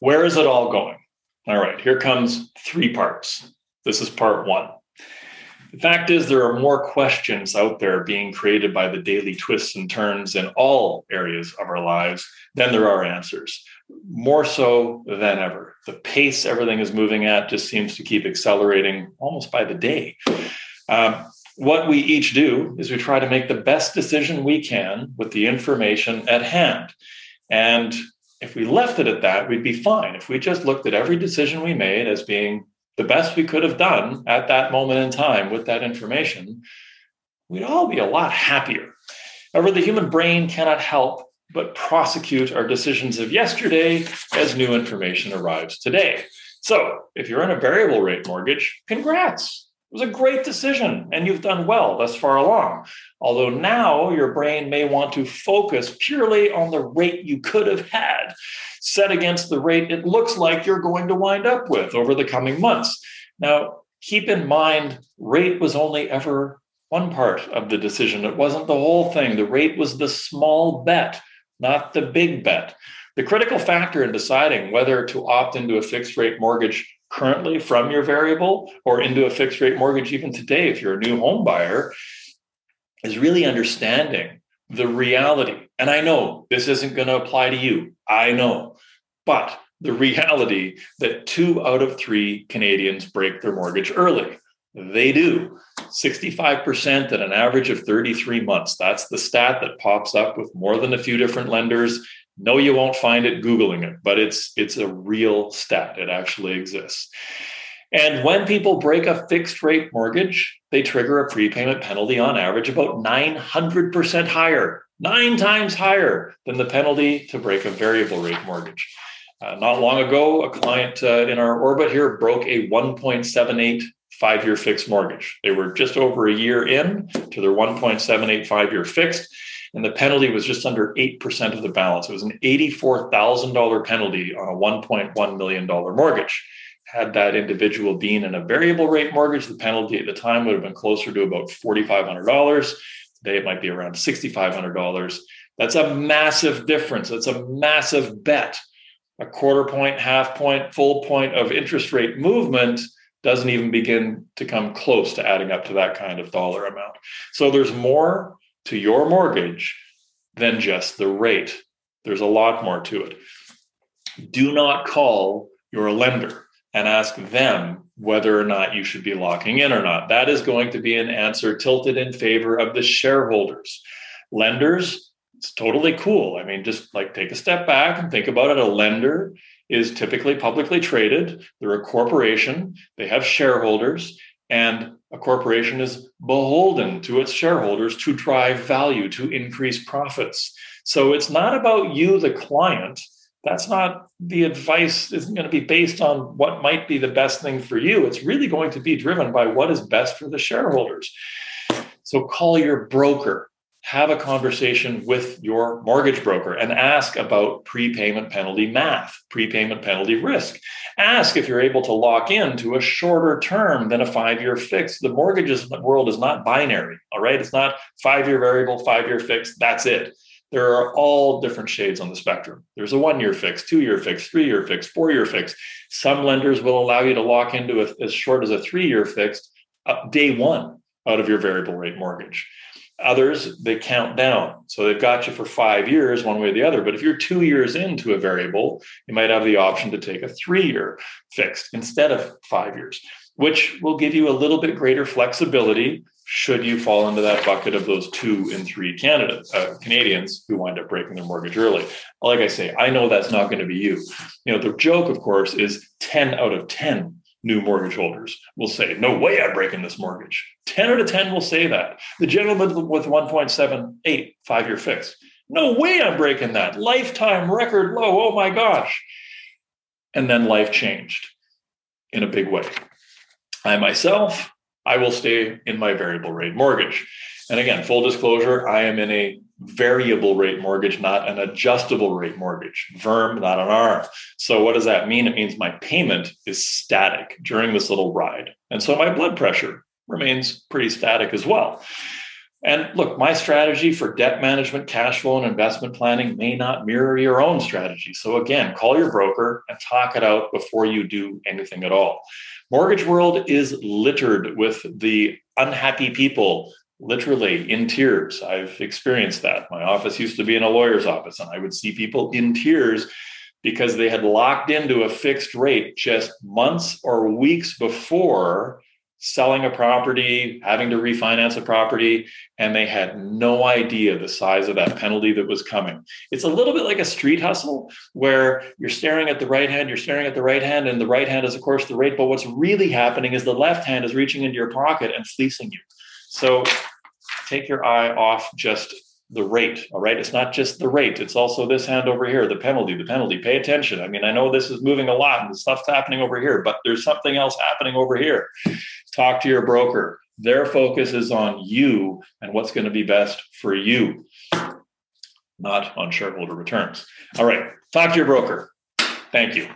where is it all going? All right, here comes three parts. This is part one. The fact is, there are more questions out there being created by the daily twists and turns in all areas of our lives than there are answers, more so than ever. The pace everything is moving at just seems to keep accelerating almost by the day. Um, what we each do is we try to make the best decision we can with the information at hand. And if we left it at that, we'd be fine. If we just looked at every decision we made as being the best we could have done at that moment in time with that information, we'd all be a lot happier. However, the human brain cannot help but prosecute our decisions of yesterday as new information arrives today. So, if you're in a variable rate mortgage, congrats. It was a great decision and you've done well thus far along. Although now your brain may want to focus purely on the rate you could have had set against the rate it looks like you're going to wind up with over the coming months. Now, keep in mind, rate was only ever one part of the decision. It wasn't the whole thing. The rate was the small bet, not the big bet. The critical factor in deciding whether to opt into a fixed rate mortgage currently from your variable or into a fixed rate mortgage even today if you're a new home buyer is really understanding the reality. And i know this isn't going to apply to you. I know. But the reality that two out of three canadians break their mortgage early. They do. 65% at an average of 33 months. That's the stat that pops up with more than a few different lenders. No, you won't find it Googling it, but it's it's a real stat. It actually exists. And when people break a fixed rate mortgage, they trigger a prepayment penalty on average about 900% higher, nine times higher than the penalty to break a variable rate mortgage. Uh, not long ago, a client uh, in our orbit here broke a 1.78 five year fixed mortgage. They were just over a year in to their 1.78 five year fixed and the penalty was just under 8% of the balance. It was an $84,000 penalty on a $1.1 million mortgage. Had that individual been in a variable rate mortgage, the penalty at the time would have been closer to about $4,500. Today, it might be around $6,500. That's a massive difference. That's a massive bet. A quarter point, half point, full point of interest rate movement doesn't even begin to come close to adding up to that kind of dollar amount. So there's more to your mortgage than just the rate. There's a lot more to it. Do not call your lender and ask them whether or not you should be locking in or not. That is going to be an answer tilted in favor of the shareholders. Lenders, it's totally cool. I mean, just like take a step back and think about it. A lender is typically publicly traded, they're a corporation, they have shareholders, and a corporation is beholden to its shareholders to drive value, to increase profits. So it's not about you, the client. That's not the advice, isn't going to be based on what might be the best thing for you. It's really going to be driven by what is best for the shareholders. So call your broker have a conversation with your mortgage broker and ask about prepayment penalty math, prepayment penalty risk. Ask if you're able to lock in to a shorter term than a five year fix. The mortgages world is not binary, all right? It's not five year variable, five year fix, that's it. There are all different shades on the spectrum. There's a one year fix, two year fix, three year fix, four year fix. Some lenders will allow you to lock into a, as short as a three year fixed day one out of your variable rate mortgage. Others, they count down. So they've got you for five years, one way or the other. But if you're two years into a variable, you might have the option to take a three year fixed instead of five years, which will give you a little bit greater flexibility should you fall into that bucket of those two and three candidates, uh, Canadians who wind up breaking their mortgage early. Like I say, I know that's not going to be you. You know, the joke, of course, is 10 out of 10 new mortgage holders will say, No way I'm breaking this mortgage. 10 out of 10 will say that. The gentleman with 1.78 five year fix, no way I'm breaking that. Lifetime record low. Oh my gosh. And then life changed in a big way. I myself, I will stay in my variable rate mortgage. And again, full disclosure, I am in a variable rate mortgage, not an adjustable rate mortgage, VERM, not an ARM. So, what does that mean? It means my payment is static during this little ride. And so my blood pressure remains pretty static as well. And look, my strategy for debt management, cash flow, and investment planning may not mirror your own strategy. So, again, call your broker and talk it out before you do anything at all. Mortgage world is littered with the unhappy people, literally in tears. I've experienced that. My office used to be in a lawyer's office, and I would see people in tears because they had locked into a fixed rate just months or weeks before selling a property, having to refinance a property, and they had no idea the size of that penalty that was coming. It's a little bit like a street hustle where you're staring at the right hand, you're staring at the right hand, and the right hand is, of course, the rate. But what's really happening is the left hand is reaching into your pocket and fleecing you. So take your eye off just the rate. All right. It's not just the rate, it's also this hand over here, the penalty, the penalty. Pay attention. I mean, I know this is moving a lot and stuff's happening over here, but there's something else happening over here. Talk to your broker. Their focus is on you and what's going to be best for you, not on shareholder returns. All right. Talk to your broker. Thank you.